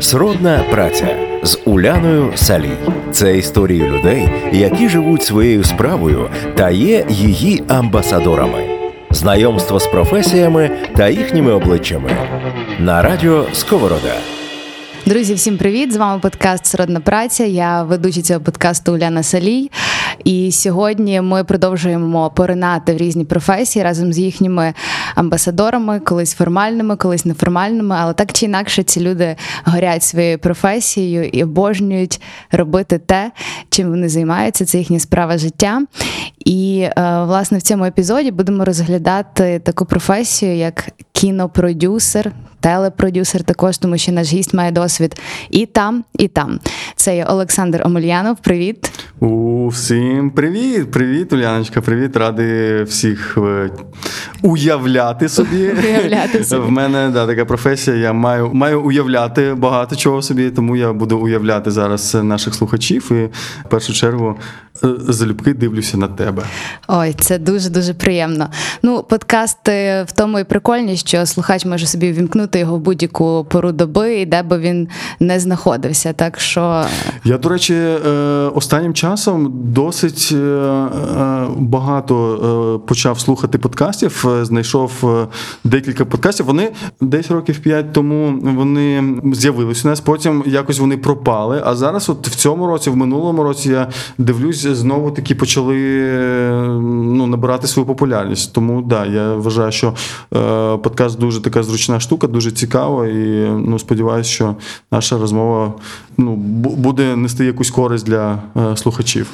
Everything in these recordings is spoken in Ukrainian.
Сродна праця з Уляною Салій. Це історії людей, які живуть своєю справою та є її амбасадорами. Знайомство з професіями та їхніми обличчями на радіо Сковорода. Друзі, всім привіт! З вами подкаст Сродна праця. Я ведуча цього подкасту Уляна Салій. І сьогодні ми продовжуємо поринати в різні професії разом з їхніми амбасадорами, колись формальними, колись неформальними. Але так чи інакше, ці люди горять своєю професією і обожнюють робити те, чим вони займаються. Це їхня справа життя. І е, власне в цьому епізоді будемо розглядати таку професію, як кінопродюсер, телепродюсер, також тому що наш гість має досвід і там, і там. Це є Олександр Омельянов. Привіт. У всім привіт, привіт, Уляночка, привіт. Радий всіх е, уявляти собі. Уявляти собі. В мене да, така професія. Я маю маю уявляти багато чого собі, тому я буду уявляти зараз наших слухачів і в першу чергу залюбки дивлюся на тебе. Ой, це дуже дуже приємно. Ну, подкаст е, в тому і прикольні, що слухач може собі вімкнути його в будь-яку пору доби, і де би він не знаходився. Так що Я, до речі, е, останнім часом досить е, е, багато почав слухати подкастів. Знайшов декілька подкастів. Вони десь років п'ять тому вони з'явилися у нас. Потім якось вони пропали. А зараз, от в цьому році, в минулому році, я дивлюсь, знову таки почали ну, набирати свою популярність. Тому да, я вважаю, що подкаст дуже така зручна штука, дуже цікава. І ну, сподіваюся, що наша розмова ну, буде нести якусь користь для е, слухачів.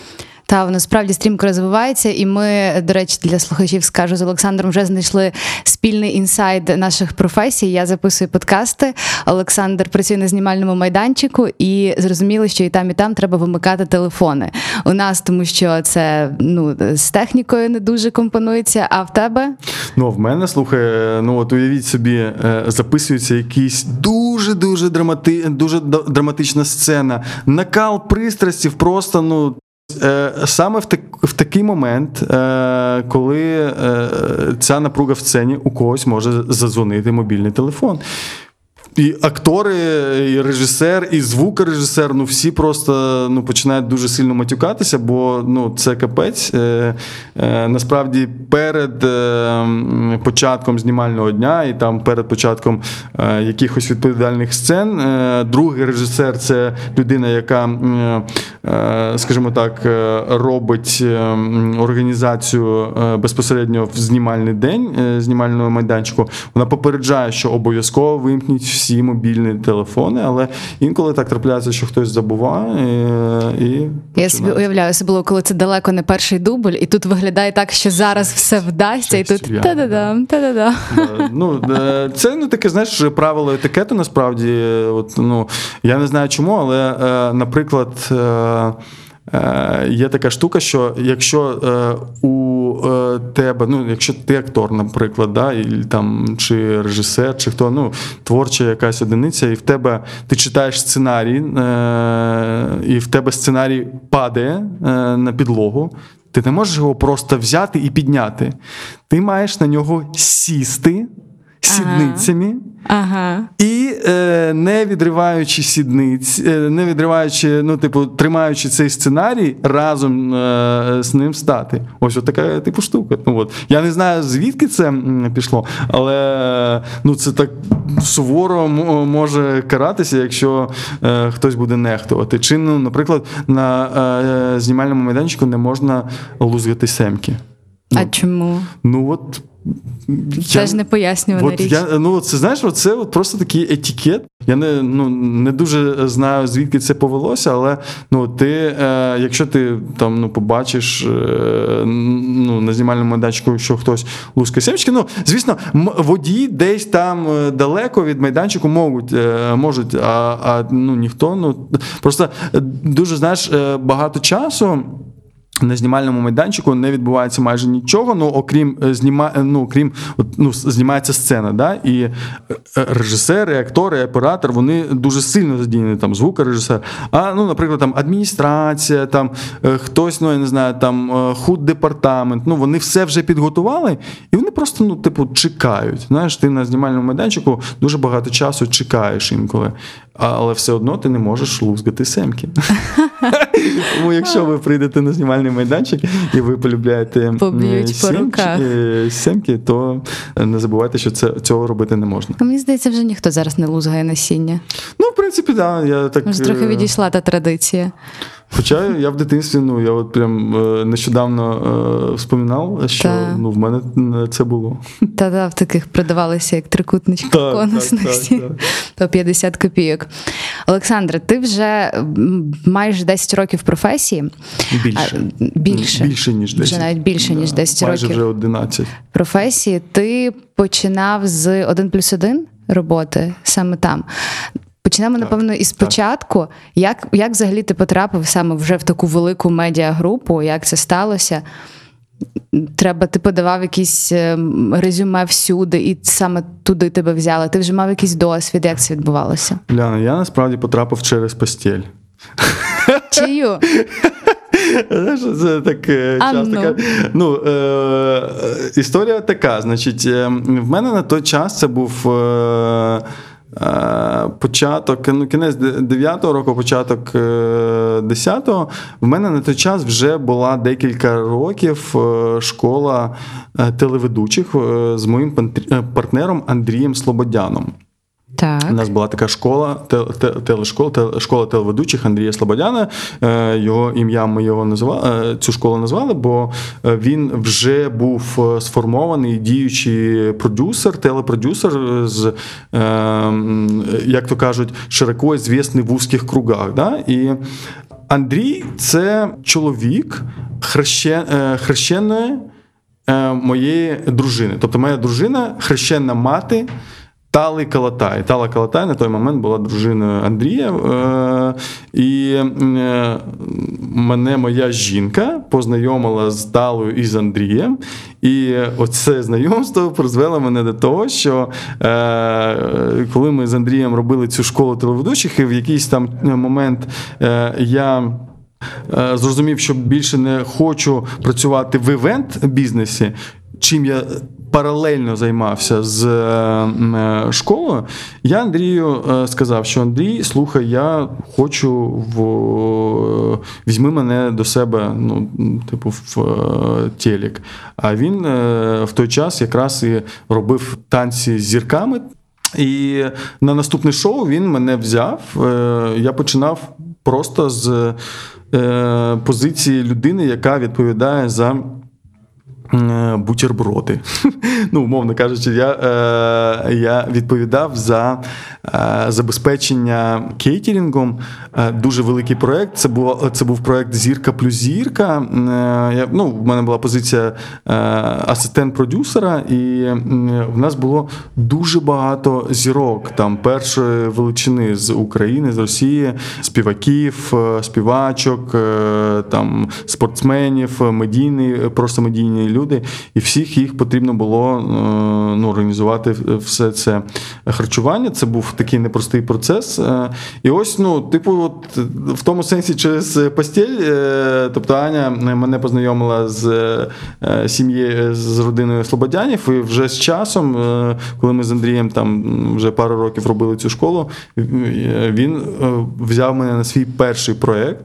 Та воно справді стрімко розвивається, і ми, до речі, для слухачів скажу з Олександром вже знайшли спільний інсайд наших професій. Я записую подкасти. Олександр працює на знімальному майданчику, і зрозуміло, що і там, і там треба вимикати телефони. У нас, тому що це ну з технікою не дуже компонується. А в тебе? Ну а в мене слухай, ну от уявіть собі, е, записується якийсь дуже дуже драмати, дуже драматична сцена. Накал пристрастів, просто ну. Е, саме в так, в такий момент, е, коли е, ця напруга в сцені у когось може задзвонити мобільний телефон. І актори, і режисер, і звукорежисер, ну всі просто ну, починають дуже сильно матюкатися, бо ну, це капець. Е, е, Насправді, перед е, початком знімального дня і там перед початком е, якихось відповідальних сцен, е, другий режисер це людина, яка, е, скажімо так, е, робить організацію безпосередньо в знімальний день знімального майданчику. Вона попереджає, що обов'язково вимкніть всі мобільні телефони, але інколи так трапляється, що хтось забуває. І, і Я собі уявляю, особливо, коли це далеко не перший дубль, і тут виглядає так, що зараз все вдасться, і тут та-да-дам, та-да-да. Ну, е, Це ну, таке, знаєш, правило етикету насправді. От, ну, Я не знаю чому, але, е, наприклад. Е, є така штука, що якщо у тебе, ну якщо ти актор, наприклад, да, і, там, чи режисер, чи хто ну, творча якась одиниця, і в тебе ти читаєш сценарій, і в тебе сценарій падає на підлогу, ти не можеш його просто взяти і підняти. Ти маєш на нього сісти сідницями. Ага. І е, не відриваючи сідниць, е, не відриваючи, ну, типу, тримаючи цей сценарій, разом е, з ним стати. Ось от така типу штука. Ну, от. Я не знаю, звідки це пішло, але ну, це так суворо може каратися, якщо е, хтось буде нехтувати. Чи, ну, наприклад, на е, знімальному майданчику не можна лузгати семки. А ну, чому? Ну от це ж не пояснювана от річ. Я, ну, це знаєш, це от просто такий етикет. Я не ну, не дуже знаю, звідки це повелося, але ну, ти, е, якщо ти там ну, побачиш е, ну, на знімальному майданчику, що хтось лускає сімечки, ну, звісно, водії десь там е, далеко від майданчику можуть, е, можуть а а ну, ніхто. ну, Просто дуже знаєш, е, багато часу. На знімальному майданчику не відбувається майже нічого, ну окрім е, зніма, е, ну, окрім ну, знімається сцена. Да? І е, режисери, актори, оператор вони дуже сильно задіяні, там звукорежисер. А ну, наприклад, там адміністрація, там хтось, ну я не знаю, там худ-департамент. Ну вони все вже підготували, і вони просто ну, типу, чекають. Знаєш, ти на знімальному майданчику дуже багато часу чекаєш інколи, але все одно ти не можеш лузгати семки. Тому якщо ви прийдете на знімальний майданчик і ви полюбляєте сімки, то не забувайте, що це цього робити не можна. Мені здається, вже ніхто зараз не лузгає насіння. Ну, в принципі, так. Я так... Трохи е, відійшла та традиція. Хоча я в дитинстві, ну я от прям е, нещодавно е, вспоминав, що Та. ну в мене це було. Та-да, в таких продавалися як трикутнички конусності. То 50 копійок. Олександре, ти вже майже 10 років професії. Більше, більше, більше ніж 10. Вже навіть більше, ніж 10 майже років. Майже вже 11. Професії. Ти починав з 1 плюс 1 роботи саме там. Почнемо, так, напевно, із початку. Як як взагалі ти потрапив саме вже в таку велику медіагрупу? Як це сталося? Треба, ти подавав якісь ем, резюме всюди, і саме туди тебе взяли. Ти вже мав якийсь досвід, як це відбувалося? Ляна, я насправді потрапив через постіль. Чию? Це так е, часто. Ну, е, Історія така. Значить, ем, в мене на той час це був. Е, Е, початок, ну кінець 9-го року, початок 10-го, е, в мене на той час вже була декілька років е, школа телеведучих з моїм партнером Андрієм Слободяном. Так. У нас була така школа, телешкола, школа телеведучих Андрія Слободяна. Е, його ім'я ми його назвали, е, цю школу назвали, бо е, він вже був сформований діючий продюсер, телепродюсер з, як то кажуть, широко звісний в узких кругах. Да? І Андрій це чоловік хрещеної моєї дружини. Тобто, моя дружина хрещена мати. Тали Калатай. Тала Калатай на той момент була дружиною Андрія. Е, і е, мене моя жінка познайомила з Талою і з Андрієм. І оце знайомство призвело мене до того, що е, коли ми з Андрієм робили цю школу телеведучих, і в якийсь там момент я. Зрозумів, що більше не хочу працювати в івент бізнесі, чим я паралельно займався з е, школою, я Андрію е, сказав, що Андрій, слухай, я хочу в візьми мене до себе, ну, типу, в е, телек. А він в той час якраз і робив танці з зірками. І на наступне шоу він мене взяв. Я починав просто з позиції людини, яка відповідає за. Е, бутерброди. Ну, умовно кажучи, я е, я відповідав за е, забезпечення кейтерінгом. Е, дуже великий проєкт. Це був це був проєкт Зірка плюс зірка. Е, я, ну, В мене була позиція е, асистент-продюсера, і в нас було дуже багато зірок там першої величини з України, з Росії, співаків, співачок, там спортсменів, медійні, просто медійні люди і всіх їх потрібно було е, ну, організувати все це харчування. Це був такий непростий процес. Е, і ось, ну, типу, от в тому сенсі через постіль, е, тобто Аня мене познайомила з сім'єю з родиною Слободянів, і вже з часом, коли ми з Андрієм там вже пару років робили цю школу, він взяв мене на свій перший проєкт.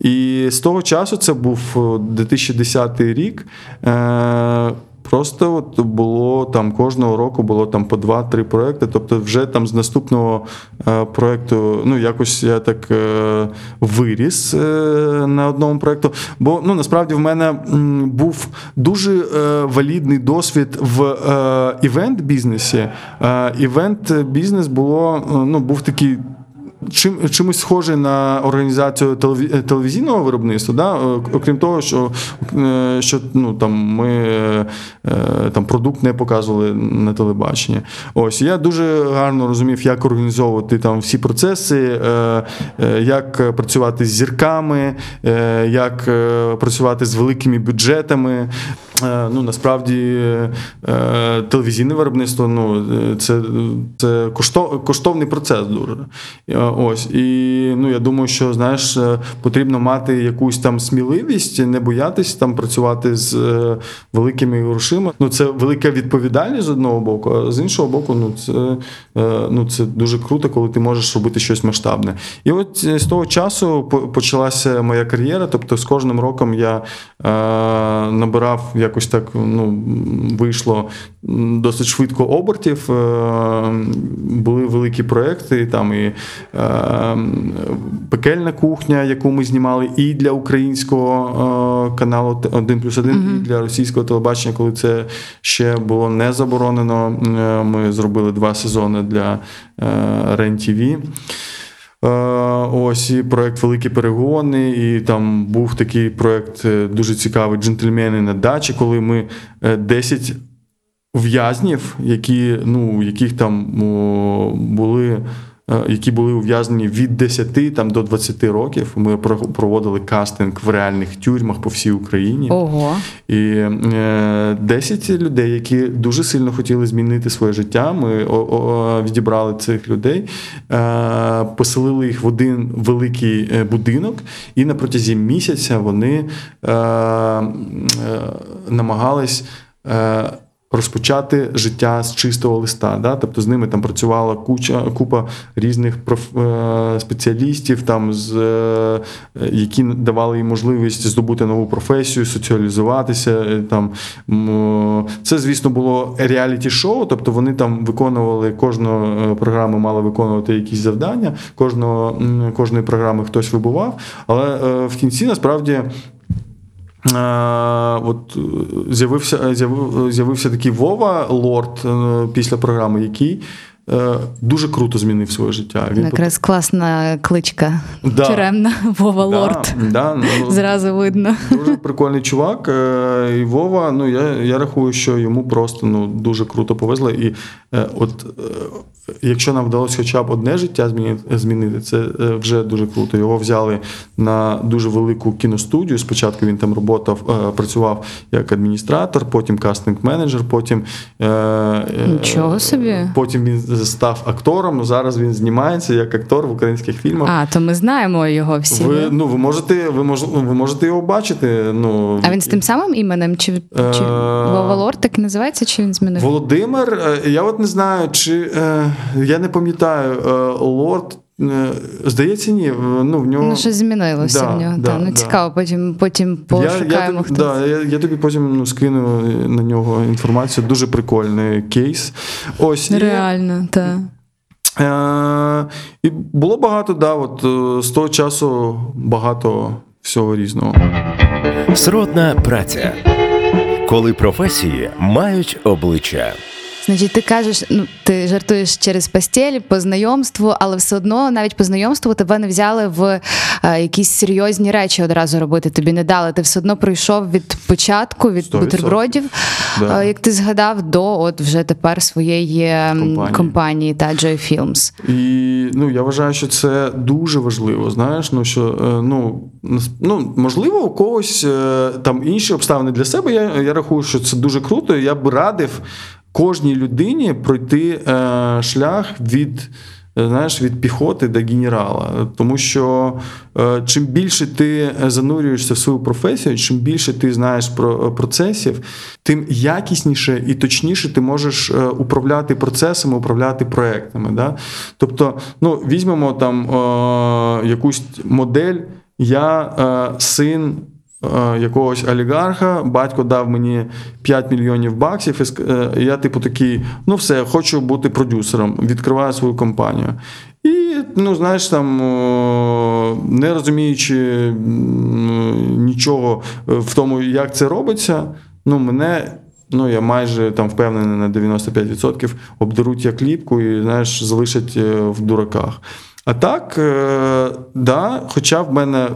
І з того часу це був 2010 рік. Просто от було там кожного року було там по два-три проекти. Тобто, вже там з наступного е, проекту, ну якось я так е, виріс е, на одному проекту. Бо ну насправді в мене м, був дуже е, валідний досвід в е, івент бізнесі. Івент бізнес було ну був такий чим чимось схожий на організацію телеві- телевізійного виробництва, да? Е, окрім того, що, е, що ну, там, ми е, там, продукт не показували на телебаченні. Ось я дуже гарно розумів, як організовувати там всі процеси, е, е, як працювати з зірками, е, як е, працювати з великими бюджетами. Е, Ну, насправді е, телевізійне виробництво ну, е, це, це коштов, коштовний процес дуже. Ось. І ну, я думаю, що знаєш, потрібно мати якусь там сміливість, не боятись там працювати з великими грошима. Ну, це велика відповідальність з одного боку, а з іншого боку, ну це, ну, це дуже круто, коли ти можеш робити щось масштабне. І от з того часу почалася моя кар'єра. Тобто, з кожним роком я набирав якось так, ну, вийшло досить швидко обертів. Е, були великі проекти, там і е, пекельна кухня, яку ми знімали і для українського е, каналу 1 плюс 1, і для російського телебачення, коли це ще було не заборонено. Ми зробили два сезони для РЕН-ТВ. Е, Ось і проект Великі перегони, і там був такий проект е, дуже цікавий Джентльмени на дачі, коли ми е, 10 в'язнів, які, ну, яких там о, були. Е, Які були ув'язнені від 10 там, до 20 років. Ми проводили кастинг в реальних тюрмах по всій Україні. Ого. І е, 10 людей, які дуже сильно хотіли змінити своє життя. Ми відібрали цих людей, е, поселили їх в один великий е, будинок, і на протязі місяця вони е, е, намагались. Розпочати життя з чистого листа, да? тобто з ними там працювала куча купа різних проф, е, спеціалістів, там з е, які давали їм можливість здобути нову професію, соціалізуватися. е, Там це, звісно, було реаліті-шоу, тобто вони там виконували кожну програму, мали виконувати якісь завдання. Кожного кожної програми хтось вибував, але в кінці насправді. Е, От е, з'явився з'явив- з'явився такий Вова Лорд е, після програми, який е, дуже круто змінив своє життя. Він Якраз класна кличка. Да. Тюремна Вова Да, Лорд. Да, ну, Зразу видно. Дуже прикольний чувак. е, І Вова, ну я, я рахую, що йому просто ну, дуже круто повезло. І е, от е, якщо нам вдалося хоча б одне життя змінити, це е, вже дуже круто. Його взяли на дуже велику кіностудію. Спочатку він там роботав, е, працював як адміністратор, потім кастинг-менеджер, потім. е, Нічого собі. Потім він став актором. ну, Зараз він знімається як актор в українських фільмах. А, то ми знаємо його всі. Ви, ну, ви можете, ви мож, ви можете його бачити. Ну, А він з тим самим іменем? Чи, чи Е, Вова Лорд так називається, чи він змінив? Володимир, я от не знаю, чи я не пам'ятаю, е, лорд. е, Здається, ні. Ну, в нього... Ну, щось змінилося Да, в нього. да, та, ну, да. цікаво, потім, потім я, я, тобі, да, я, я тобі потім ну, скину на нього інформацію. Дуже прикольний кейс. Ось і, Реально, так. е, і було багато, да, от е, з того часу багато всього різного. Сродна праця. Коли професії мають обличчя. Значить, ти кажеш, ну ти жартуєш через постіль, по знайомству, але все одно навіть по знайомству тебе не взяли в е, якісь серйозні речі одразу робити. Тобі не дали. Ти все одно пройшов від початку, від Сто відсотків. бутербродів, Да. е, як ти згадав, до от вже тепер своєї Компанії. компанії та Joy Films. І ну я вважаю, що це дуже важливо. Знаєш, ну що е, ну, ну можливо, у когось е, там інші обставини для себе. Я, я рахую, що це дуже круто. Я б радив кожній людині пройти е, шлях від. е, Знаєш, від піхоти до генерала, тому що е, чим більше ти занурюєшся в свою професію, чим більше ти знаєш про е, процесів, тим якісніше і точніше ти можеш управляти процесами, управляти проектами. Да? Тобто, ну, візьмемо там е, якусь модель, я е, син. Е, Якогось олігарха, батько дав мені 5 мільйонів баксів, е, і я, типу, такий, ну все, хочу бути продюсером, відкриваю свою компанію. І, ну, знаєш, там, не розуміючи нічого е, в тому, як це робиться, ну, мене. Ну, я майже там впевнений на 95% обдеруть як ліпку і знаєш, залишать в дураках. А так, да, хоча в мене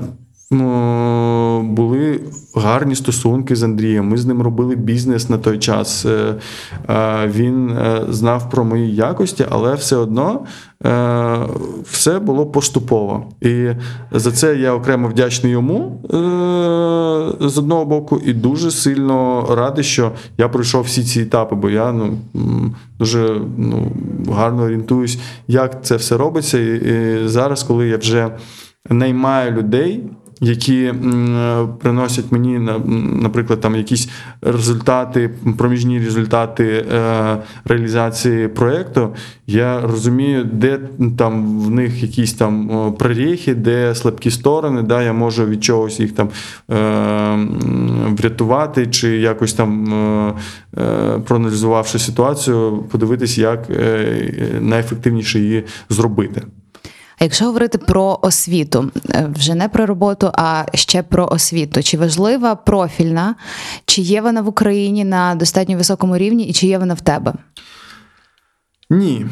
були гарні стосунки з Андрієм. Ми з ним робили бізнес на той час. Е, е, Він е, знав про мої якості, але все одно все було поступово. І за це я окремо вдячний йому з одного боку, і дуже сильно радий, що я пройшов всі ці етапи, бо я ну, дуже ну, гарно орієнтуюсь, як це все робиться. І зараз, коли я вже наймаю людей. Які приносять мені на- наприклад, там якісь результати, проміжні результати е, реалізації проєкту, я розумію, де там в них якісь там о, проріхи, де слабкі сторони, да, я можу від чогось їх там е, врятувати, чи якось там, е, проаналізувавши ситуацію, подивитись, як найефективніше її зробити. А якщо говорити про освіту, е, вже не про роботу, а ще про освіту, чи важлива профільна, чи є вона в Україні на достатньо високому рівні, і чи є вона в тебе? Ні.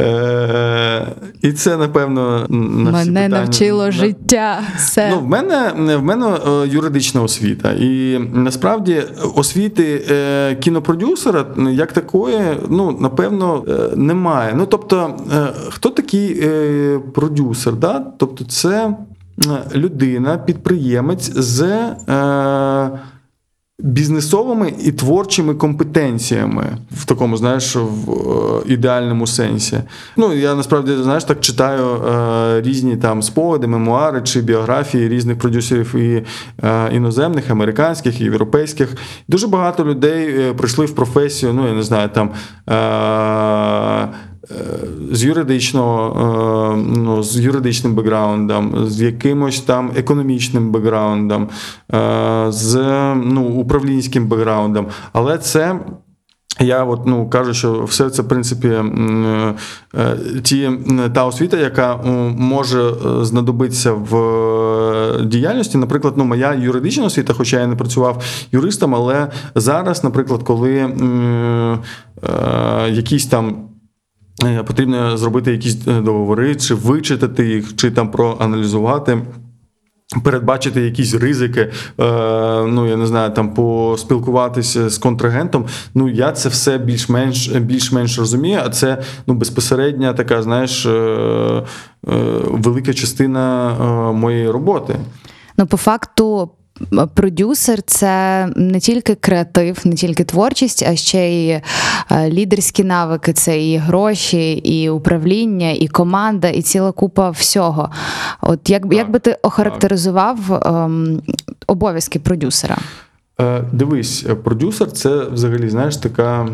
Е, І це, напевно, на всі Мене питання- навчило життя. Все. Ну, в мене в мене е, юридична освіта, і насправді освіти е, кінопродюсера як такої, ну напевно, немає. Ну тобто, хто такий продюсер? Да? Тобто, це людина, підприємець з. Е, Бізнесовими і творчими компетенціями в такому, знаєш, в е, ідеальному сенсі. Ну я насправді знаєш, так читаю е, різні там спогади, мемуари чи біографії різних продюсерів і е, іноземних, американських, і європейських. Дуже багато людей е, прийшли в професію. Ну я не знаю, там. Е, з юридичного, е, ну, з юридичним бекграундом, з якимось там економічним бекграундом, е, з ну, управлінським бекграундом. Але це. Я от, ну, кажу, що все це, в принципі, е, ті, та освіта, яка може знадобитися в діяльності. Наприклад, ну, моя юридична освіта, хоча я не працював юристом, але зараз, наприклад, коли якісь там. Е, Потрібно зробити якісь е, договори, чи вичитати їх, чи там проаналізувати. Передбачити якісь ризики, е, ну я не знаю, там поспілкуватися з контрагентом. Ну я це все більш-менш більш-менш розумію. А це ну безпосередня така, знаєш, велика частина моєї роботи. Ну, по факту, продюсер це не тільки креатив, не тільки творчість, а ще й е, лідерські навики, це і гроші, і управління, і команда, і ціла купа всього. От як, як би ти охарактеризував ем, обов'язки продюсера? Е, Дивись, продюсер це взагалі, знаєш, така.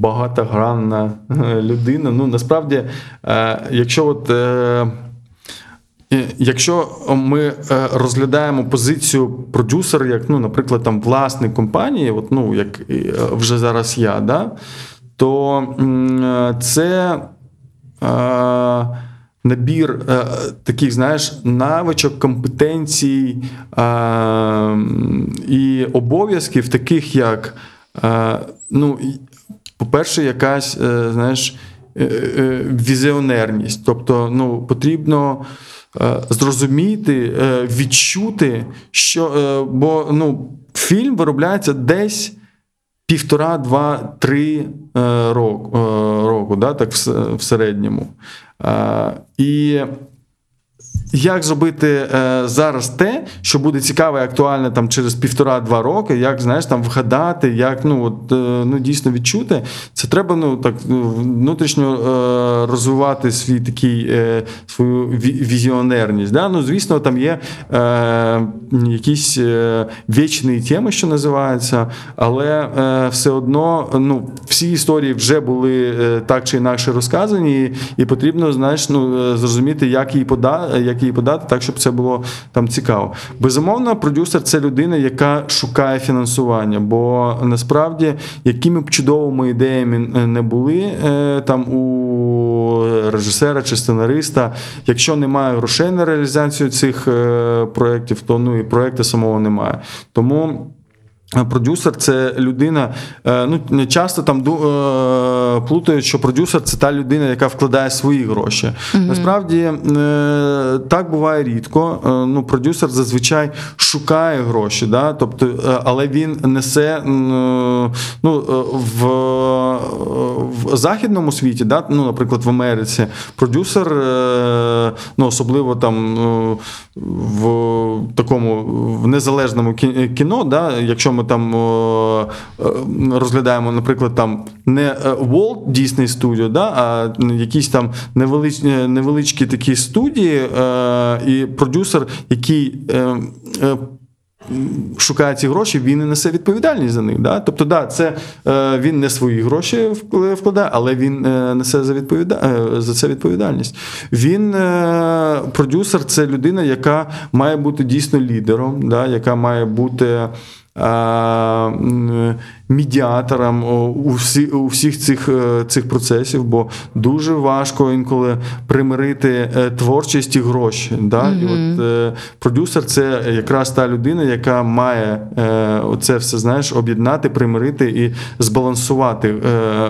Багатогранна е, людина. Ну насправді, якщо от якщо ми е, розглядаємо позицію продюсера, як, ну, наприклад, там власник компанії, от, ну, як е, вже зараз я, да, то е, це. е, Набір е, таких, знаєш, навичок, компетенцій е, і обов'язків, таких як, е, ну, по-перше, якась, е, знаєш, е, е, візіонерність. Тобто, ну, потрібно е, зрозуміти, е, відчути, що. е, Бо ну, фільм виробляється десь півтора, два, три е, року, е, року да, так в, середньому. Е, І як зробити е, зараз те, що буде цікаво і актуальне там через півтора-два роки, як знаєш, там вгадати, як ну от е, ну дійсно відчути, це треба ну так ну, внутрішньо е, розвивати свій такий свою візіонерність. Да? Ну, звісно, там є якісь вічні теми, що називаються, але все одно ну, всі історії вже були так чи інакше розказані, і, потрібно знаєш, ну, зрозуміти, як її подати, як її подати, так щоб це було там цікаво. Безумовно, продюсер це людина, яка шукає фінансування, бо насправді, якими б чудовими ідеями е, не були е, там у режисера чи сценариста, якщо немає грошей на реалізацію цих е, проєктів, то ну і проєкту самого немає. Тому. Продюсер це людина. е, Ну часто там е, плутають, що продюсер це та людина, яка вкладає свої гроші. Насправді е, так буває рідко. Ну, продюсер зазвичай шукає гроші, да? тобто, але він несе ну, в, в західному світі, да? ну, наприклад, в Америці, продюсер, ну, особливо там в такому в незалежному кіно, да? якщо ми там е, розглядаємо, наприклад, там не е, Walt Disney Studio, да? а якісь там невелич, невеличкі такі студії, е, і продюсер, який. Е, е, Шукає ці гроші, він і несе відповідальність за них. Да? Тобто, да, це е, він не свої гроші вкладає, але він е, несе за, відповіда... е, за це відповідальність. Він е, продюсер це людина, яка має бути дійсно лідером, да? яка має бути. Е, Медіатором у, всі, у всіх цих, е, цих процесів, бо дуже важко інколи примирити е, творчість і гроші. Да? І от продюсер це якраз та людина, яка має е, оце все знаєш, об'єднати, примирити і збалансувати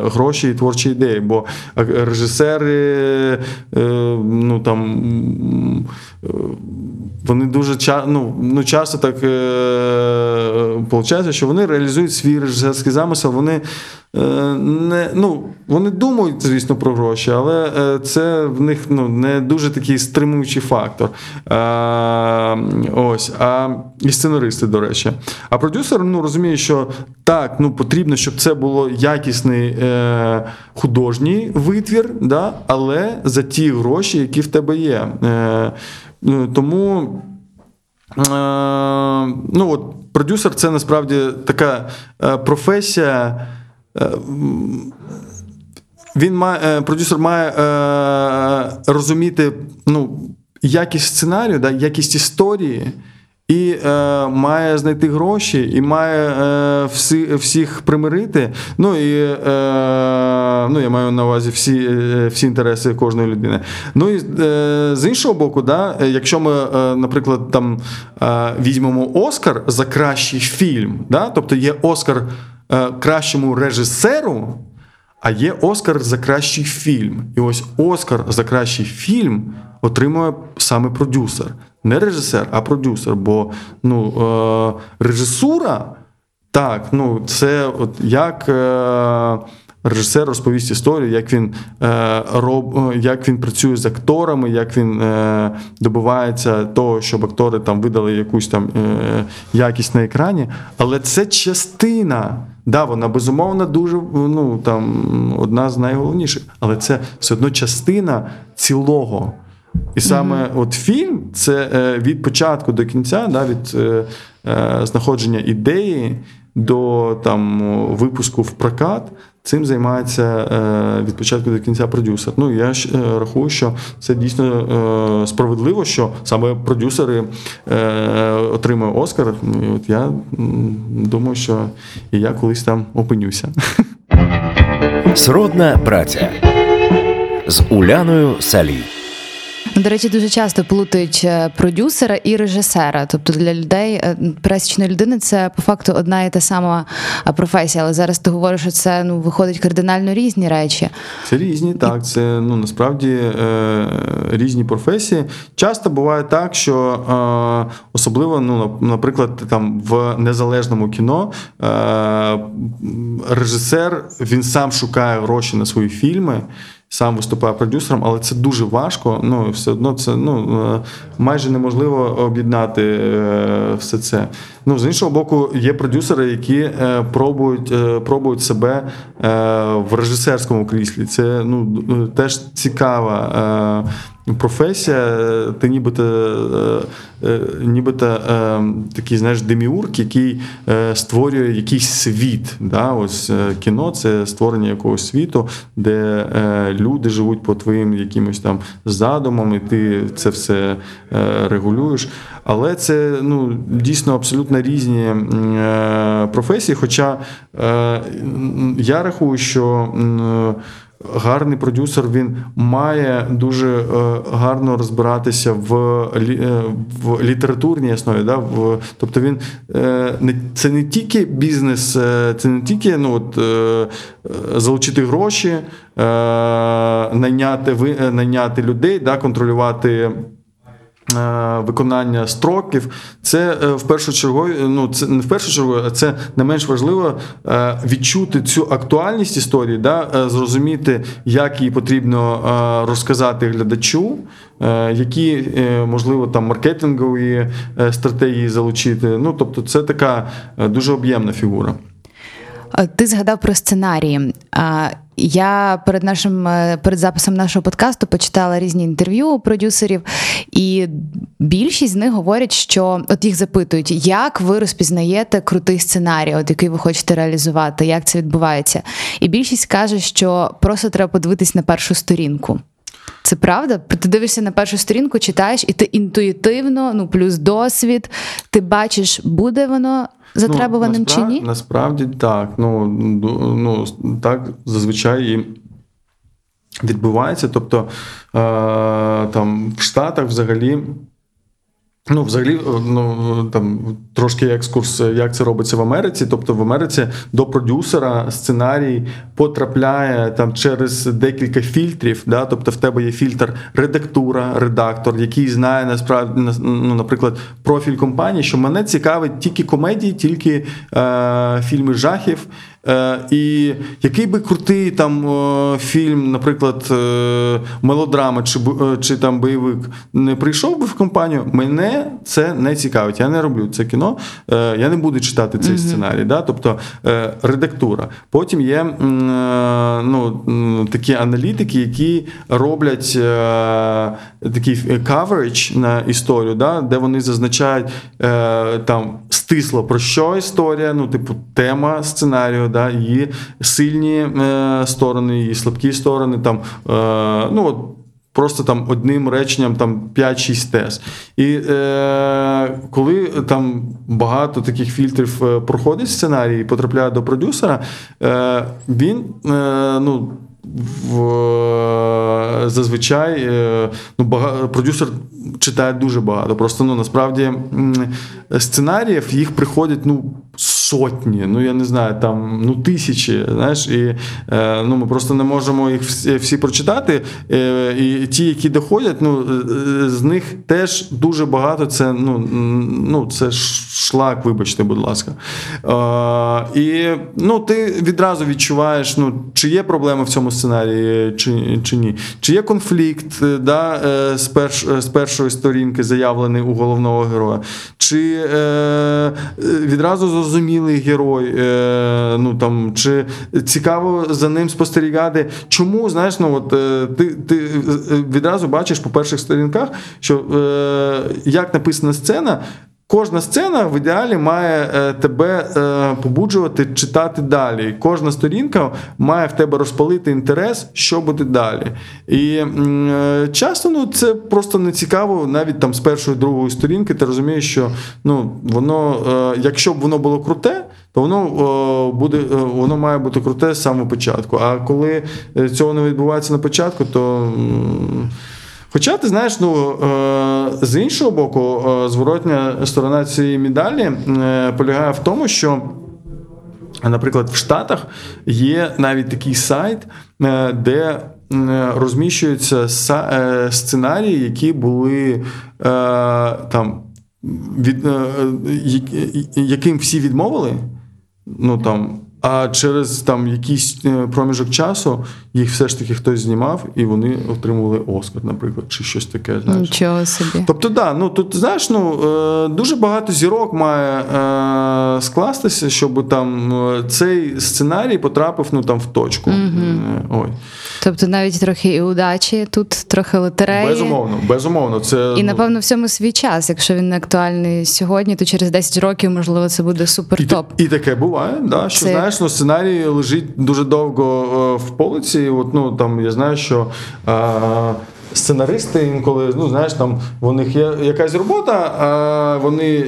гроші і творчі ідеї. Бо режисери, ну там. Е, Вони дуже ну, ну, часто так е, виходить, що вони реалізують свій режисерський замисел. Вони е, не ну, вони думають, звісно, про гроші, але е, це в них ну, не дуже такий стримуючий фактор. Е, ось, а і сценаристи, до речі. А продюсер ну, розуміє, що так, ну, потрібно, щоб це було якісний е, художній витвір, да, але за ті гроші, які в тебе є. Е, тому. Е, ну, от, продюсер це насправді така е, професія. е, Він має, е, продюсер має е, розуміти ну, якість сценарію, да, якість історії, і е, має знайти гроші, і має е, всі, всіх примирити. Ну і е, ну, я маю на увазі всі, е, всі інтереси кожної людини. Ну і е, з іншого боку, да, якщо ми, е, наприклад, там е, візьмемо Оскар за кращий фільм, да, тобто є Оскар кращому режисеру. А є Оскар за кращий фільм. І ось Оскар за кращий фільм отримує саме продюсер. Не режисер, а продюсер. Бо ну, е, режисура, так, ну, це от як. Е, Режисер розповість історію, як він е, роб, е, як він працює з акторами, як він е, добивається того, щоб актори там видали якусь там е, якість на екрані. Але це частина. Да, вона безумовно дуже ну там одна з найголовніших, але це все одно частина цілого. І саме от фільм це е, від початку до кінця, да, від е, е, знаходження ідеї до там випуску в прокат. Цим займається е, від початку до кінця продюсер. Ну я ж е, рахую, що це дійсно е, справедливо, що саме продюсери е, отримують Оскар. Ну, і от я м, думаю, що і я колись там опинюся. Сродна праця з Уляною Салій. До речі, дуже часто плутають е, продюсера і режисера. Тобто для людей, е, пересічної людини, це по факту одна і та сама е, професія. Але зараз ти говориш, що це ну виходить кардинально різні речі. Це різні, так. Це ну насправді е, різні професії. Часто буває так, що е, особливо, ну, нап- наприклад, там в незалежному кіно е, режисер він сам шукає гроші на свої фільми. Сам виступає продюсером, але це дуже важко. Ну все одно це ну е, майже неможливо об'єднати е, все це. Ну з іншого боку, є продюсери, які е, пробують, пробують себе в режисерському кріслі. Це ну теж цікава. Е, Професія, ти нібито, е, е, нібито е, такий знаєш, деміург, який е, створює якийсь світ. Да? Ось е, кіно це створення якогось світу, де е, люди живуть по твоїм якимось там задумам, і ти це все е, регулюєш. Але це ну, дійсно абсолютно різні е, професії. Хоча е, я рахую, що. Гарний продюсер він має дуже е, гарно розбиратися в, е, в літературній основі. Да? В, тобто він е, не це не тільки бізнес, це не тільки ну, от, залучити гроші, найняти, найняти людей, да? контролювати. Е, Виконання строків, це е, в першу чергу, ну це не в першу чергу, а це не менш важливо е, відчути цю актуальність історії, да, е, зрозуміти, як її потрібно е, розказати глядачу, е, які е, можливо там маркетингові е, стратегії залучити. Ну тобто, це така е, дуже об'ємна фігура. Е, Ти згадав про сценарії. Я перед нашим е, перед записом нашого подкасту почитала різні інтерв'ю у продюсерів, і більшість з них говорять, що от їх запитують, як ви розпізнаєте крутий сценарій, от який ви хочете реалізувати, як це відбувається. І більшість каже, що просто треба подивитись на першу сторінку. Це правда? Ти дивишся на першу сторінку, читаєш, і ти інтуїтивно, ну плюс досвід, ти бачиш, буде воно затребуваним чи ні? Насправді так. Ну, ну так зазвичай і відбувається. Тобто е, там в Штатах взагалі. Ну, взагалі, ну там трошки екскурс, як це робиться в Америці. Тобто в Америці до продюсера сценарій потрапляє там через декілька фільтрів. Да? Тобто в тебе є фільтр редактура, редактор, який знає насправді ну, наприклад, профіль компанії, що мене цікавить тільки комедії, тільки е, фільми жахів. Е, і який би крутий там е, фільм, наприклад, е, мелодрама чи, чи там бойовик не прийшов би в компанію, мене це не цікавить. Я не роблю це кіно, я не буду читати цей сценарій. Да? Тобто редактура. Потім є ну, такі аналітики, які роблять такий coverage на історію, да? де вони зазначають там стисло про що історія, ну, типу, тема сценарію, да, її сильні е, сторони, її слабкі сторони. Там, е, ну, от, Просто там одним реченням там 5-6 тез. І е, коли там багато таких фільтрів е, проходить сценарій і потрапляє до продюсера, е, він е, ну, в, зазвичай ну, бага, продюсер читає дуже багато. Просто ну, насправді сценаріїв їх приходять ну, сотні, ну я не знаю, там ну, тисячі. Знаєш, і е, ну, ми просто не можемо їх всі, всі прочитати. Е, і ті, які доходять, ну, е, з них теж дуже багато. Це ну, ну, це шлак, вибачте, будь ласка. Е, і ну, ти відразу відчуваєш, ну, чи є проблема в цьому сценарії, чи, чи ні. Чи є конфлікт е, да, е, з, перш, з першої сторінки, заявлений у головного героя, чи е, е, відразу зрозумілий герой, е, ну, там, чи цікаво за ним спостерігати. Чому, знаєш, ну, от, е, ти, ти е, відразу бачиш по перших сторінках, що е, як написана сцена. Кожна сцена в ідеалі має е, тебе е, побуджувати читати далі. Кожна сторінка має в тебе розпалити інтерес, що буде далі. І е, часто ну, це просто не цікаво, навіть там з першої другої сторінки ти розумієш, що ну, воно, якщо б воно було круте, то воно буде, воно має бути круте з самого початку. А коли цього не відбувається на початку, то. Хоча ти знаєш, ну е, з іншого боку, е, зворотня сторона цієї медалі е, полягає в тому, що. Наприклад, в Штатах є навіть такий сайт, де розміщуються сценарії, які були там від, яким всі відмовили. Ну там. А через там якийсь е, проміжок часу їх все ж таки хтось знімав, і вони отримували Оскар, наприклад, чи щось таке. Знаєш. Нічого собі. Тобто, да, ну тут знаєш, ну е, дуже багато зірок має е, скластися, щоб там цей сценарій потрапив ну там в точку. Угу. Ой, Тобто навіть трохи і удачі, тут трохи лотереї. безумовно, безумовно, це І ну, напевно всьому свій час. Якщо він не актуальний сьогодні, то через 10 років, можливо, це буде супер І, топ. і таке буває, да, що Це- знаєш, ну, сценарій лежить дуже довго е, в полиці. От, ну, там, я знаю, що е, сценаристи інколи, ну, знаєш, там, у них є якась робота, а вони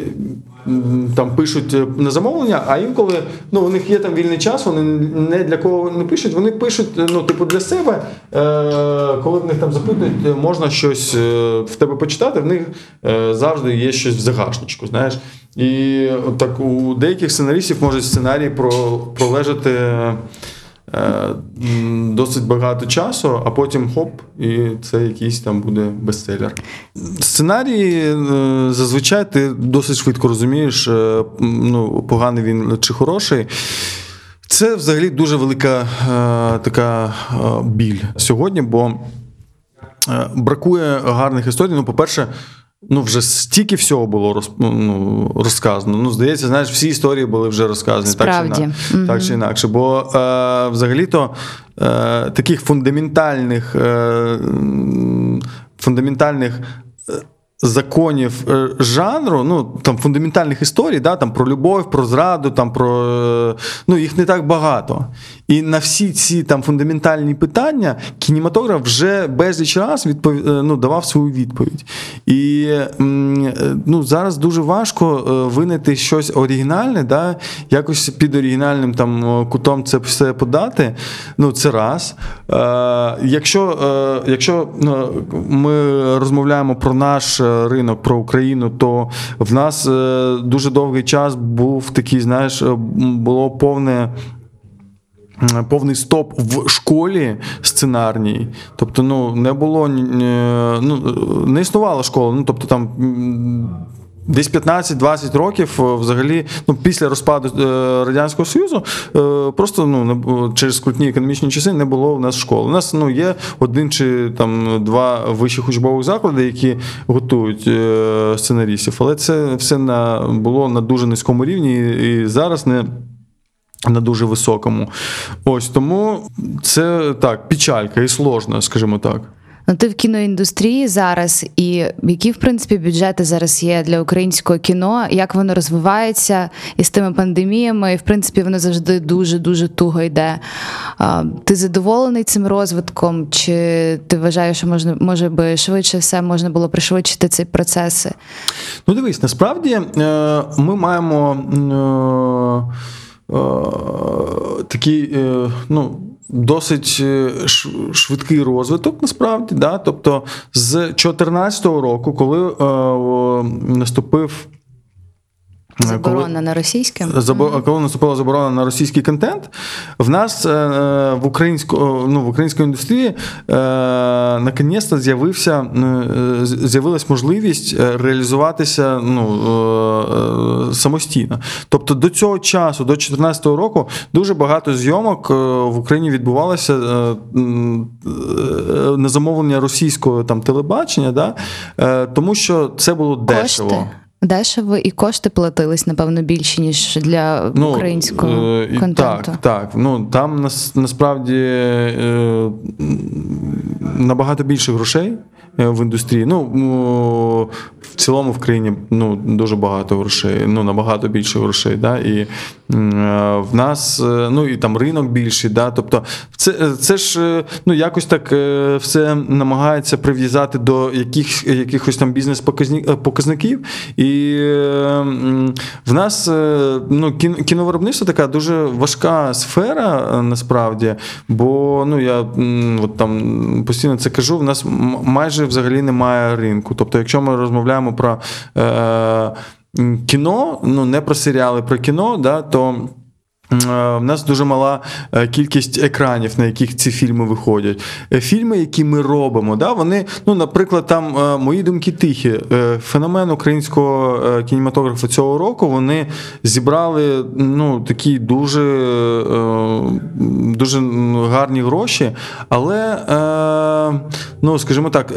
там пишуть е, на замовлення, а інколи ну, у них є там вільний час, вони не для кого не пишуть, вони пишуть е, ну, типу, для себе. Е, коли в них там запитують, е, можна щось в тебе почитати, в них завжди є щось в загашничку. Знаєш. І так у деяких сценаристів може сценарій про, пролежати. Е, Досить багато часу, а потім хоп, і це якийсь там буде бестселер. Сценарій е, зазвичай ти досить швидко розумієш, е, ну, поганий він чи хороший. Це взагалі дуже велика така біль сьогодні, бо бракує гарних історій. Ну, по-перше, ну вже стільки всього було роз, ну, розказано. Ну, здається, знаєш, всі історії були вже розказані. Справді. Так чи, інакше. так чи інакше. Бо е, взагалі-то е, таких фундаментальних, е, фундаментальних. Законів е, жанру, ну там фундаментальних історій, да, там про любов, про зраду, там про е, ну їх не так багато. І на всі ці там фундаментальні питання кінематограф вже безліч раз відпов... е, ну, давав свою відповідь. І ну, зараз дуже важко винайти щось оригінальне, да, якось під оригінальним там кутом це все подати. Ну, це раз. Е, якщо е, якщо ну, ми розмовляємо про наш ринок, про Україну, то в нас е, дуже довгий час був такий, знаєш, е, було повне. Повний стоп в школі сценарній, тобто, ну не було е, ну не існувала школа. Ну тобто там десь 15-20 років е, взагалі, ну після розпаду е, радянського союзу, е, просто ну через скрутні економічні часи не було в нас школи. У нас ну є один чи там два вищих учбових заклади, які готують сценарістів, але це все на було на дуже низькому рівні, і зараз не. На дуже високому. Ось тому це так, печалька і сложно, скажімо так. Ну, ти в кіноіндустрії зараз, і які в принципі бюджети зараз є для українського кіно, як воно розвивається із тими пандеміями, і в принципі воно завжди дуже дуже туго йде. Ти задоволений цим розвитком? Чи ти вважаєш, що можна може би швидше все можна було пришвидшити ці процеси? Ну, дивись, насправді е, ми маємо е, е, такий, е, ну. Досить е, швидкий розвиток, насправді, да? тобто з 2014 року, коли е, наступив е, коли- Заборона на російське? Забо- Коли наступила заборона на російський контент, в нас е, е, в українську, ну, в українській індустрії наконець-то з'явився з'явилась можливість реалізуватися ну, самостійно. Тобто до цього часу, до 2014 року, дуже багато зйомок в Україні відбувалося на замовлення російського там телебачення, да? тому що це було дешево. Кошти. Дешево і кошти платились, напевно, більше, ніж для українського е, контенту. Так, так. Ну там нас, насправді е, набагато більше грошей в індустрії. Ну в цілому в країні ну, дуже багато грошей, ну набагато більше грошей. Да? І е, в нас е, ну і там ринок більший. Да? Тобто, це, це ж е, ну якось так е, все намагається прив'язати до яких, якихось там бізнес-показників. І е, в нас е, ну, кіновиробництво така дуже важка сфера е, насправді, бо ну я от там постійно це кажу. В нас м- майже взагалі немає ринку. Тобто, якщо ми розмовляємо про е, кіно, ну не про серіали, про кіно, да, то. Е, В нас дуже мала е, кількість екранів, на яких ці фільми виходять. Е, Фільми, які ми робимо, да, вони, ну, наприклад, там мої думки тихі. Феномен українського кінематографу цього року вони зібрали ну, такі дуже, дуже гарні гроші, але, ну, скажімо так,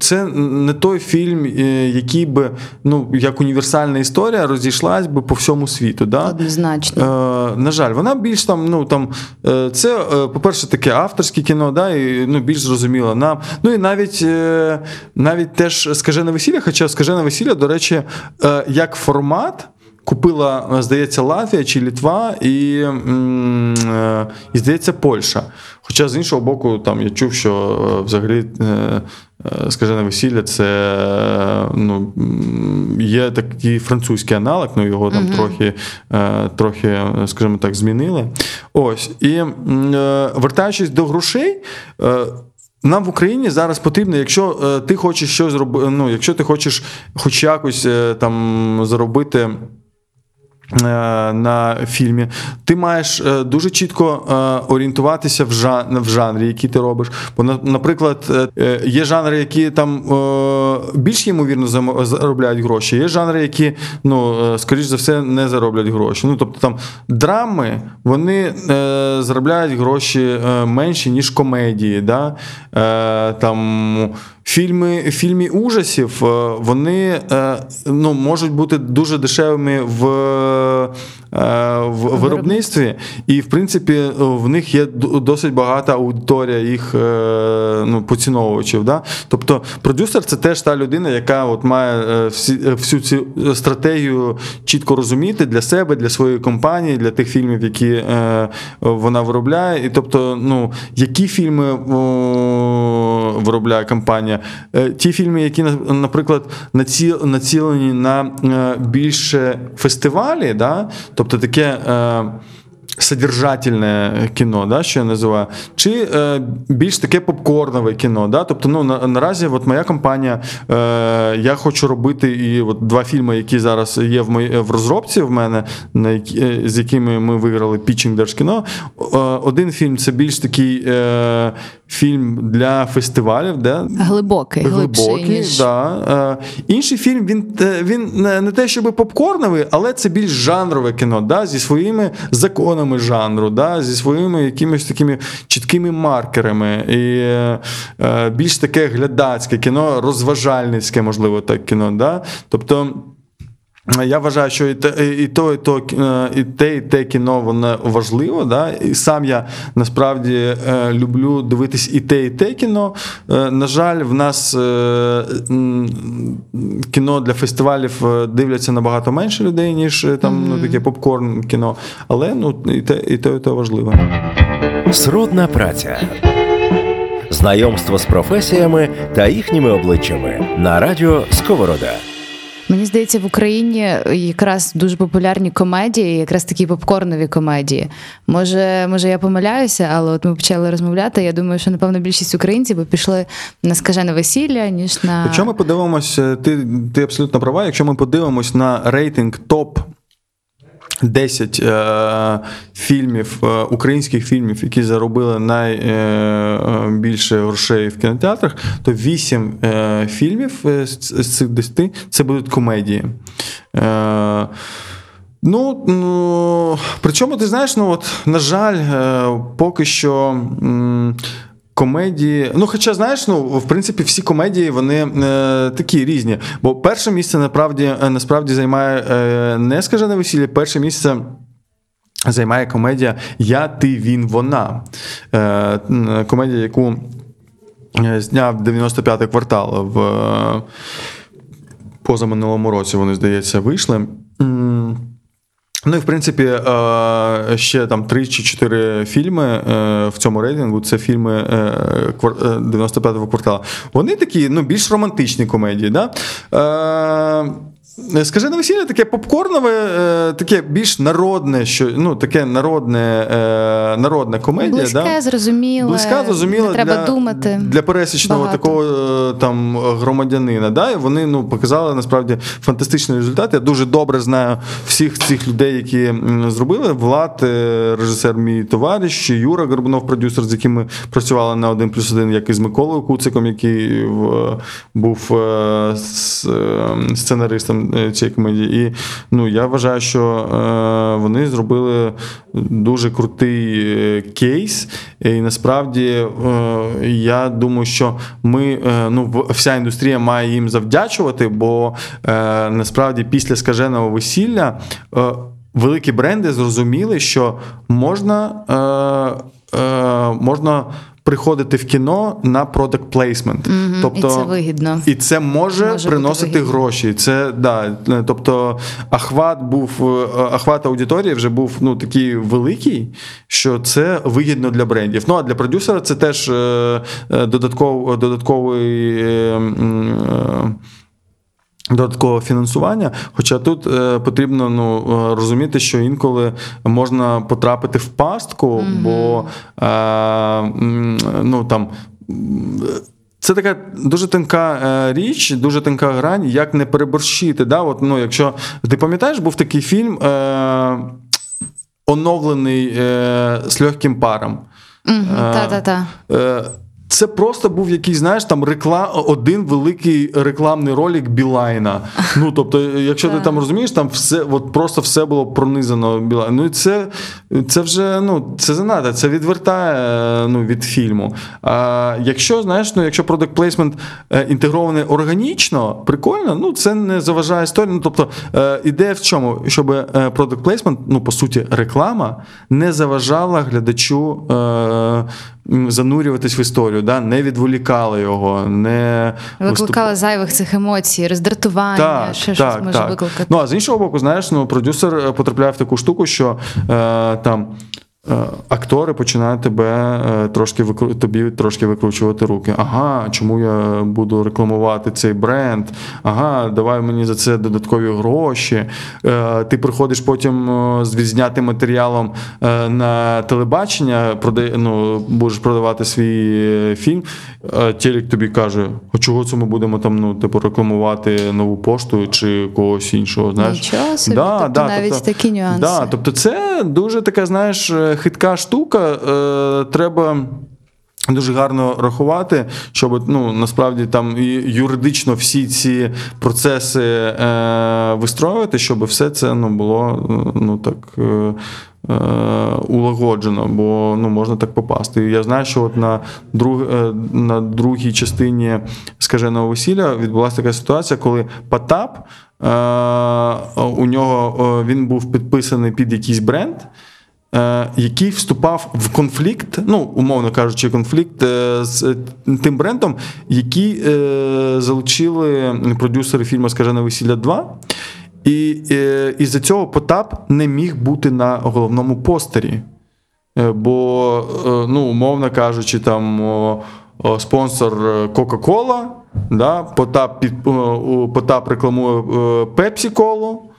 це не той фільм, який би, ну, як універсальна історія, розійшлась би по всьому світу. Да? Однозначно. На жаль, вона більш там, ну там, е, це, е, по-перше, таке авторське кіно, да, і ну, більш зрозуміло нам. Ну і навіть, е, навіть теж скажене весілля, хоча скажене весілля, до речі, як формат. Купила, здається, Латвія чи Літва і, і здається, Польща. Хоча з іншого боку, там я чув, що взагалі скажене весілля, це ну, є такий французький аналог, ну його там трохи, е, трохи, скажімо так, змінили. Ось. І е, вертаючись до грошей. е, нам в Україні зараз потрібно, якщо ти хочеш щось зробити, ну, якщо ти хочеш хоч якось там заробити. Е, На фільмі ти маєш е, дуже чітко е, орієнтуватися в жан- в жанрі, який ти робиш. Бо, наприклад, є жанри, які там більш ймовірно заробляють гроші, є жанри, які, ну, скоріш за все, не зароблять гроші. Ну, тобто там драми вони заробляють гроші е, менші, ніж комедії. Да? Там, Фільми, фільми ужасів е, вони е, ну, можуть бути дуже дешевими в, е, в виробництві, і в принципі в них є досить багата аудиторія їх ну, поціновувачів. Да? Тобто продюсер це теж та людина, яка от має всі, всю цю стратегію чітко розуміти для себе, для своєї компанії, для тих фільмів, які вона виробляє. І тобто, ну, які фільми виробляє компанія? Е, Ті фільми, які, наприклад, націлені на е, більше фестивалі, да? тобто таке. Содержательне кіно, да, що я називаю, чи е, більш таке попкорнове кіно. Да? Тобто, ну на, наразі, от моя компанія, е, я хочу робити і от два фільми, які зараз є в мої, в розробці в мене, на які, е, з якими ми виграли пітчинг Держкіно. Е, один фільм це більш такий е, фільм для фестивалів, де Глибокий, глибокий. ніж Да. Е, інший фільм він, він не, не те, щоб попкорновий, але це більш жанрове кіно, да, зі своїми законами жанру, да, зі своїми якимись такими чіткими маркерами. І е, е, більш таке глядацьке кіно, розважальницьке, можливо, так кіно. Да? Тобто. Я вважаю, що і те, і то, і то, е, і те, і те кіно воно важливо. Да? І сам я насправді е, люблю дивитись і те, і те кіно. Е, На жаль, в нас кіно для фестивалів дивляться набагато менше людей, ніж там ну, таке попкорн кіно. Але ну, і те, і те, і те важливо. Сродна праця. Знайомство з професіями та їхніми обличчями на радіо Сковорода. Мені здається, в Україні якраз дуже популярні комедії, якраз такі попкорнові комедії. Може, може, я помиляюся, але от ми почали розмовляти. Я думаю, що напевно більшість українців би пішли на скажене весілля, ніж на Якщо ми подивимося, ти, ти абсолютно права. Якщо ми подивимось на рейтинг топ 10 е, фільмів, е, українських фільмів, які заробили найбільше грошей в кінотеатрах, то 8 е, фільмів е, з з цих 10 це будуть комедії. Е, Ну, ну, причому ти знаєш, ну от, на жаль, е, поки що. м, Комедії, ну хоча знаєш, ну в принципі всі комедії вони е, такі різні. Бо перше місце насправді е, насправді займає е, не скажене весілля, перше місце. Займає комедія Я, ти, він, вона. Е, комедія, яку е, зняв 95-й квартал в е, позаминулому році, вони, здається, вийшли. Ну і в принципі, е, ще там три чи чотири фільми е, в цьому рейтингу. Це фільми е, квар- е, 95-го квартала. Вони такі, ну, більш романтичні комедії. Да? Е, Скажи на весілля таке попкорнове, е, таке більш народне, що ну таке народне, е, народна комедія. близьке, да? зрозуміле. Близька, зрозуміла не треба для, думати. для пересічного багато. такого там громадянина. Да? І вони ну, показали насправді фантастичний результат. Я дуже добре знаю всіх цих людей, які зробили. Влад, режисер, мій товариш, Юра Горбунов, продюсер, з яким ми працювали на один плюс один, як і з Миколою Куциком, який був с- сценаристом цієї комедії. І ну, я вважаю, що е, вони зробили дуже крутий е, кейс. І насправді е, я думаю, що ми, е, ну, вся індустрія має їм завдячувати, бо е, насправді після скаженого весілля. е, Великі бренди зрозуміли, що можна, е, е, можна приходити в кіно на product placement. Угу, Тобто, і це вигідно. І це може, Може приносити гроші. Це да, тобто ахват був ахват аудиторії вже був ну такий великий, що це вигідно для брендів. Ну а для продюсера це теж е, е, додатков, додатковий. М, Додаткове фінансування, хоча тут е, потрібно ну, е, розуміти, що інколи можна потрапити в пастку, бо е, ну, там, це така дуже тонка е, річ, дуже тонка грань, як не переборщити. Да? От, ну, якщо ти пам'ятаєш, був такий фільм е, оновлений е, з легким паром. Мгм, Е, Та-та-та. Е, Це просто був якийсь, знаєш, там рекла... один великий рекламний ролик Білайна. Ну, тобто, якщо ти там розумієш, там все, от просто все було пронизано Білайном. Ну, і це, це вже ну, це занадто, це відвертає е, ну, від фільму. А якщо, знаєш, ну, якщо placement е, інтегрований органічно, прикольно, ну це не заважає історії. Ну, тобто, е, ідея в чому? Щоб е, product placement, ну, по суті, реклама не заважала глядачу. Занурюватись в історію, да? не відволікали його, не Викликала зайвих цих емоцій, роздратування, так, ще так, щось може так. викликати. Ну а з іншого боку, знаєш, ну продюсер е, потрапляє в таку штуку, що е, там. Е, Актори починають тебе е, трошки тобі трошки викручувати руки. Ага, чому я буду рекламувати цей бренд? Ага, давай мені за це додаткові гроші. Е, Ти приходиш потім з відзнятим матеріалом на телебачення, продай, ну, будеш продавати свій фільм. Телек тобі каже, а чого це ми будемо там ну, типу, рекламувати нову пошту чи когось іншого. Знаєш? Нічого собі, тобто навіть такі нюанси. Да, тобто це дуже така, знаєш, хитка штука. Е, треба. Дуже гарно рахувати, щоб ну насправді там і юридично всі ці процеси е, вистроювати, щоб все це ну було е, ну так е, е, улагоджено, бо ну можна так попасти. Я знаю, що от на друг, на другій частині скаженого весілля відбулася така ситуація, коли Потап у нього він був підписаний під якийсь бренд. Е, Який вступав в конфлікт, ну умовно кажучи, конфлікт е, з тим брендом, який е, залучили продюсери фільму Скажене весілля 2. І е, із-за цього Потап не міг бути на головному постері. Е, Бо, е, ну, умовно кажучи, там спонсор е, Кока-Кола, да, Потап, Потап рекламує Пепсі Колу.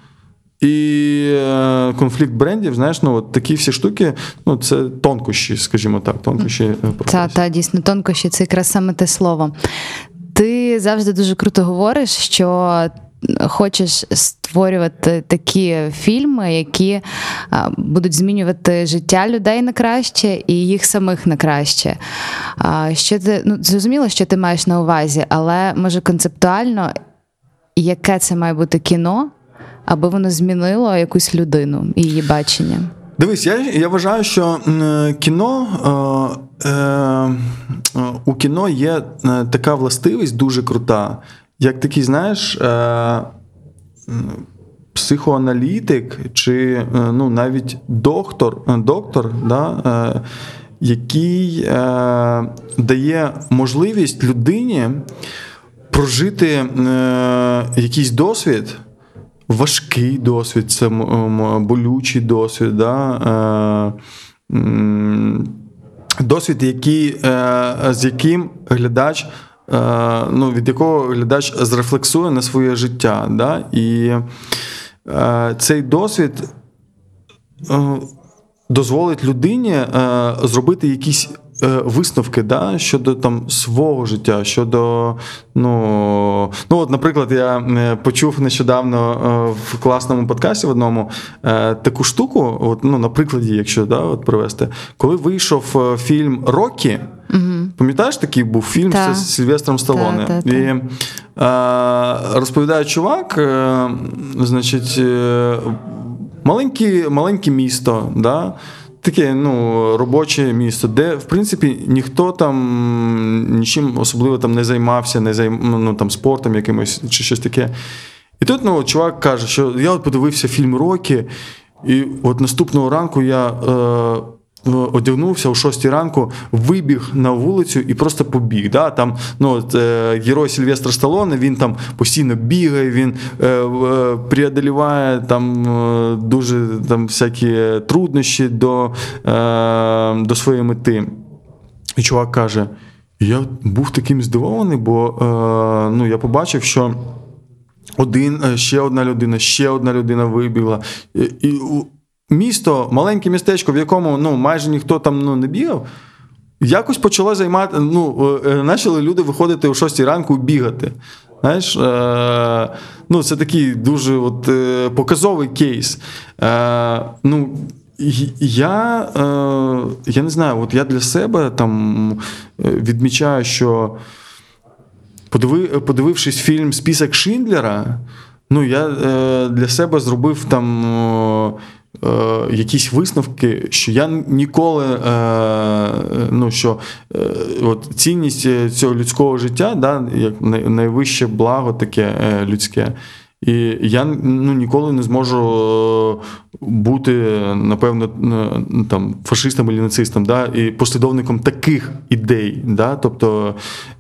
І е, конфлікт брендів, знаєш, ну от такі всі штуки, ну це тонкощі, скажімо так, тонкощі е, Та, та дійсно тонкощі, це якраз саме те слово. Ти завжди дуже круто говориш, що хочеш створювати такі фільми, які будуть змінювати життя людей на краще і їх самих на краще. Що ти ну зрозуміло, що ти маєш на увазі, але може концептуально, яке це має бути кіно, аби воно змінило якусь людину і її бачення. Дивись, я, я вважаю, що кіно е, е, е, у кіно є е, така властивість дуже крута, як такий, знаєш, е, психоаналітик чи е, ну, навіть доктор, е, доктор да, е, який е, дає можливість людині прожити е, якийсь досвід важкий досвід, це болючий досвід. Да? Е, досвід, який, е, з яким глядач. е, Ну, від якого глядач зрефлексує на своє життя. Да? І цей досвід дозволить людині зробити якісь висновки да, щодо там свого життя, щодо. Ну, ну от, наприклад, я е, почув нещодавно е, в класному подкасті в одному е, таку штуку, от, ну, на прикладі, якщо да, от привести, коли вийшов е, фільм Рокі. Пам'ятаєш, такий був фільм Та. з Сильвестром Сталоне? Та, та, та. І е, розповідає чувак, е, значить, е, маленьке, маленьке місто, да? Таке ну, робоче місто, де, в принципі, ніхто там нічим особливо там не займався, не займ, ну, там, спортом якимось чи щось таке. І тут ну, чувак каже, що я от подивився фільм Рокі, і от наступного ранку я. Е, одягнувся о 6 ранку, вибіг на вулицю і просто побіг. Да? Там, ну, е, герой Сільвестр Сталоне, він там постійно бігає, він е, е, преодоліває там е, дуже там, всякі труднощі до, е, до своєї мети. І чувак каже: я був таким здивований, бо е, ну, я побачив, що один, е, ще одна людина, ще одна людина вибігла. І, і місто, маленьке містечко, в якому ну, майже ніхто там ну, не бігав. Якось почало займати. Ну, е, е, почали люди виходити о 6 ранку бігати. Знаєш, е, ну, це такий дуже от, е, показовий кейс. Е, ну, я, е, я не знаю, от я для себе там е, відмічаю, що подиви, подивившись фільм Список Шиндлера, ну я е, для себе зробив там якісь висновки, що я ніколи е, ну, що е, от цінність е, цього людського життя, да, як найвище благо таке е, людське. І я ну, ніколи не зможу е, бути, напевно, е, там, фашистом або нацистом, да, і послідовником таких ідей. Да, тобто,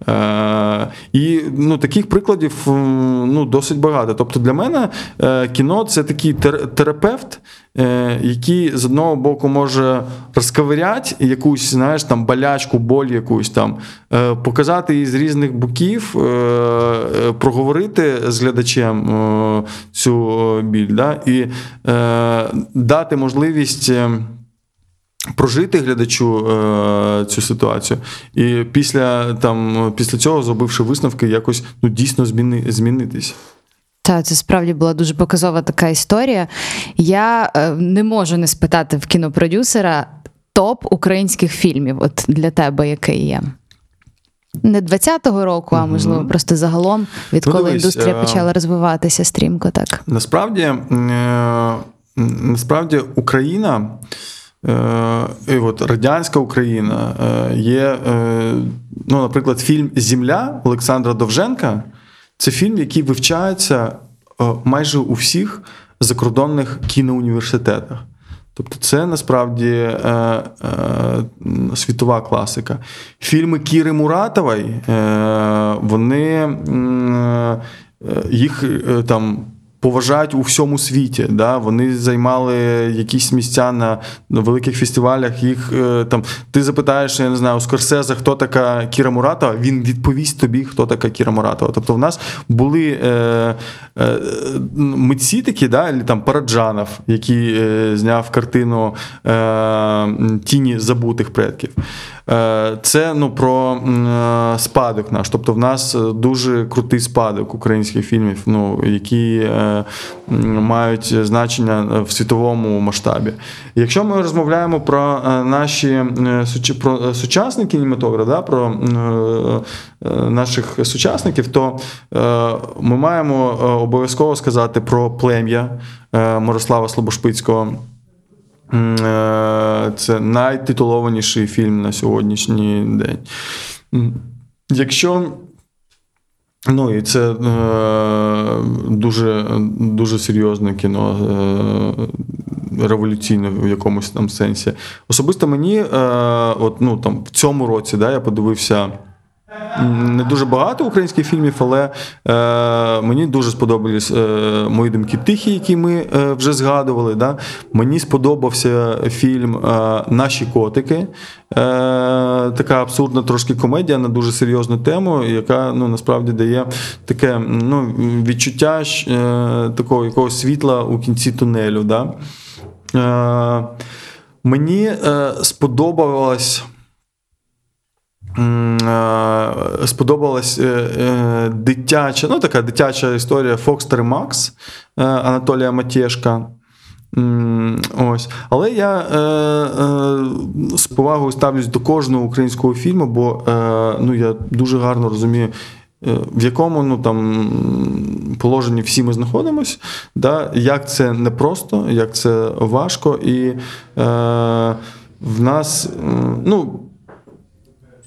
е, і ну, таких прикладів е, ну, досить багато. Тобто для мене е, кіно це такий тер- терапевт, е, який з одного боку може розковиряти якусь, знаєш, там болячку, боль якусь там, е, показати її з різних боків, е, е, проговорити з глядачем е, цю е, біль, да, і е, дати можливість. е, Прожити глядачу е, цю ситуацію, і після там після цього, зробивши висновки, якось ну дійсно зміни, змінитись. Та це справді була дуже показова така історія. Я е, не можу не спитати в кінопродюсера топ українських фільмів. От для тебе який є? Не 20-го року, а можливо, просто загалом, відколи Ну, дивись, індустрія е, почала розвиватися стрімко, так. Насправді, е, насправді Україна, е, і от радянська Україна е, є, ну, наприклад, фільм Земля Олександра Довженка. Це фільм, який вивчається е, майже у всіх закордонних кіноуніверситетах. Тобто, це насправді е, е, світова класика. Фільми Кіри Муратової, е, вони е, їх е, там. Поважають у всьому світі, да? вони займали якісь місця на, великих фестивалях. Їх е, там ти запитаєш, я не знаю, у Скорсезе, хто така Кіра Муратова, він відповість тобі, хто така Кіра Муратова. Тобто, в нас були е, е, митці такі, да, і там Параджанов, який е, зняв картину е, Тіні забутих предків. Е, Це ну, про е, спадок наш. Тобто в нас е, дуже крутий спадок українських фільмів, ну, які мають значення в світовому масштабі. Якщо ми розмовляємо про наші про сучасний кінематограф, да, про наших сучасників, то ми маємо обов'язково сказати про плем'я Мирослава Слобошпицького. Е, Це найтитулованіший фільм на сьогоднішній день. Якщо. Ну, і це е, дуже, дуже серйозне кіно, е, революційне в якомусь там сенсі. Особисто мені, е, от, ну, там, в цьому році да, я подивився. Не дуже багато українських фільмів, але е, мені дуже сподобались е, мої думки тихі, які ми е, вже згадували. Да? Мені сподобався фільм е, Наші котики. Е, така абсурдна трошки комедія на дуже серйозну тему, яка ну, насправді дає таке ну, відчуття е, такого якогось світла у кінці тунелю. Да? Е, мені е, сподобалось. Е, Сподобалась е, е, дитяча, ну така дитяча історія Фокстер Макс Анатолія Матєшка. Ось. Але я е, е, з повагою ставлюсь до кожного українського фільму, бо е, ну, я дуже гарно розумію, в якому ну, там, положенні всі ми знаходимося, да, як це непросто, як це важко, і е, в нас, ну,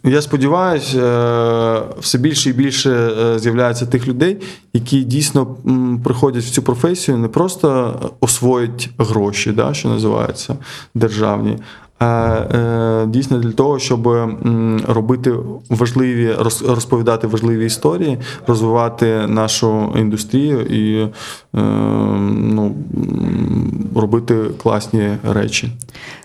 я сподіваюся, все більше і більше е, з'являється тих людей, які дійсно приходять в цю професію не просто освоїть гроші, да, що називається державні, е, дійсно для того, щоб робити важливі, роз- розповідати важливі історії, розвивати нашу індустрію і е, ну, робити класні речі.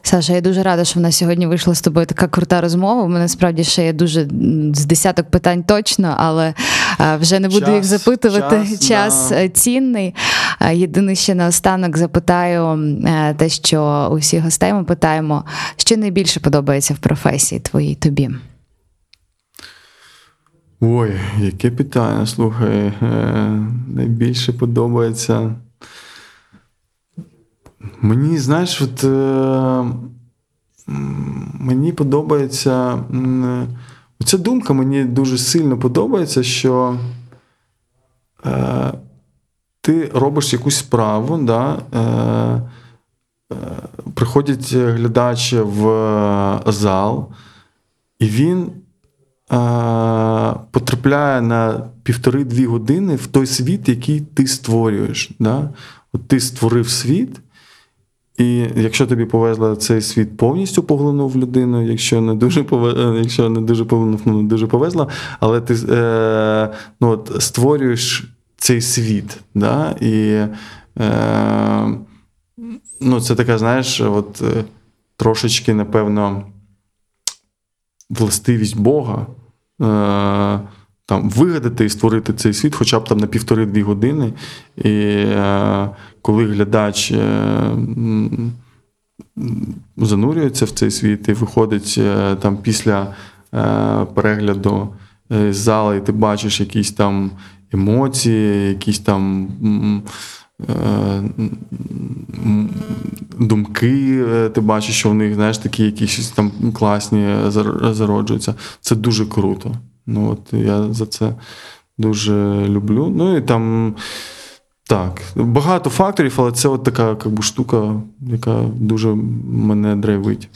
Саша, я дуже рада, що в нас сьогодні вийшла з тобою така крута розмова. У мене справді ще є дуже з десяток питань точно, але е, вже не буду Час, їх запитувати. час, Час, да. е, цінний. Е, Єдине ще наостанок запитаю те, що у всіх гостей ми питаємо, що найбільше подобається в професії твоїй тобі. Ой, яке питання, слухай. Найбільше подобається. Мені, знаєш, от, е, мені подобається. м, Ця думка мені дуже сильно подобається, що е, ти робиш якусь справу, да, е, е, приходить глядач в е, зал, і він е, потрапляє на півтори-дві години в той світ, який ти створюєш. Да? От ти створив світ, і якщо тобі повезло, цей світ повністю поглинув людину, якщо не дуже повезло, якщо не дуже поглинув, ну не дуже повезло, але ти е, ну, от, створюєш цей світ. Да? І е, ну, це така, знаєш, от, е, трошечки, напевно, властивість Бога. Е, там, вигадати і створити цей світ хоча б там на півтори-дві години. І е, коли глядач е, занурюється в цей світ і виходить е, там після е, перегляду з зали, і ти бачиш якісь там емоції, якісь там. Думки, ти бачиш, що в них знаєш, такі якісь там класні зароджуються. Це дуже круто. Ну от я за це дуже люблю. Ну і там так, багато факторів, але це от така би, штука, яка дуже мене драйвить.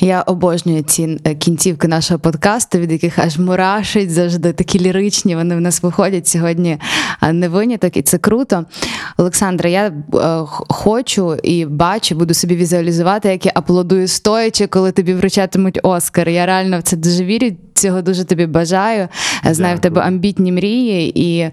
Я обожнюю ці е, кінцівки нашого подкасту, від яких аж мурашить завжди такі ліричні. Вони в нас виходять сьогодні не виняток, і це круто. Олександра, я е, хочу і бачу, буду собі візуалізувати, як я аплодую стоячи, коли тобі вручатимуть Оскар. Я реально в це дуже вірю. Цього дуже тобі бажаю. Знаю в тебе амбітні мрії і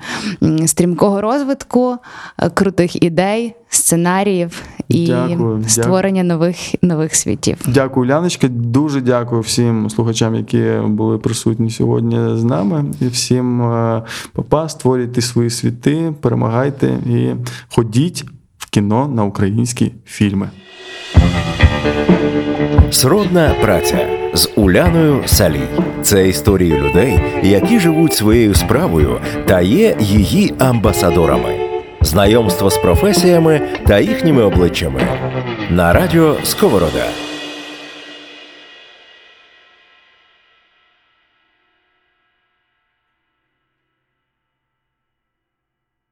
стрімкого розвитку, е, крутих ідей, сценаріїв і Дякую, дякую. створення нових нових світів. Дякую, Ляночка. Дуже дякую всім слухачам, які були присутні сьогодні з нами. І всім е, папа, створюйте свої світи, перемагайте і ходіть в кіно на українські фільми. Сродна праця з Уляною Салій. Це історії людей, які живуть своєю справою та є її амбасадорами. Знайомство з професіями та їхніми обличчями на радіо Сковорода.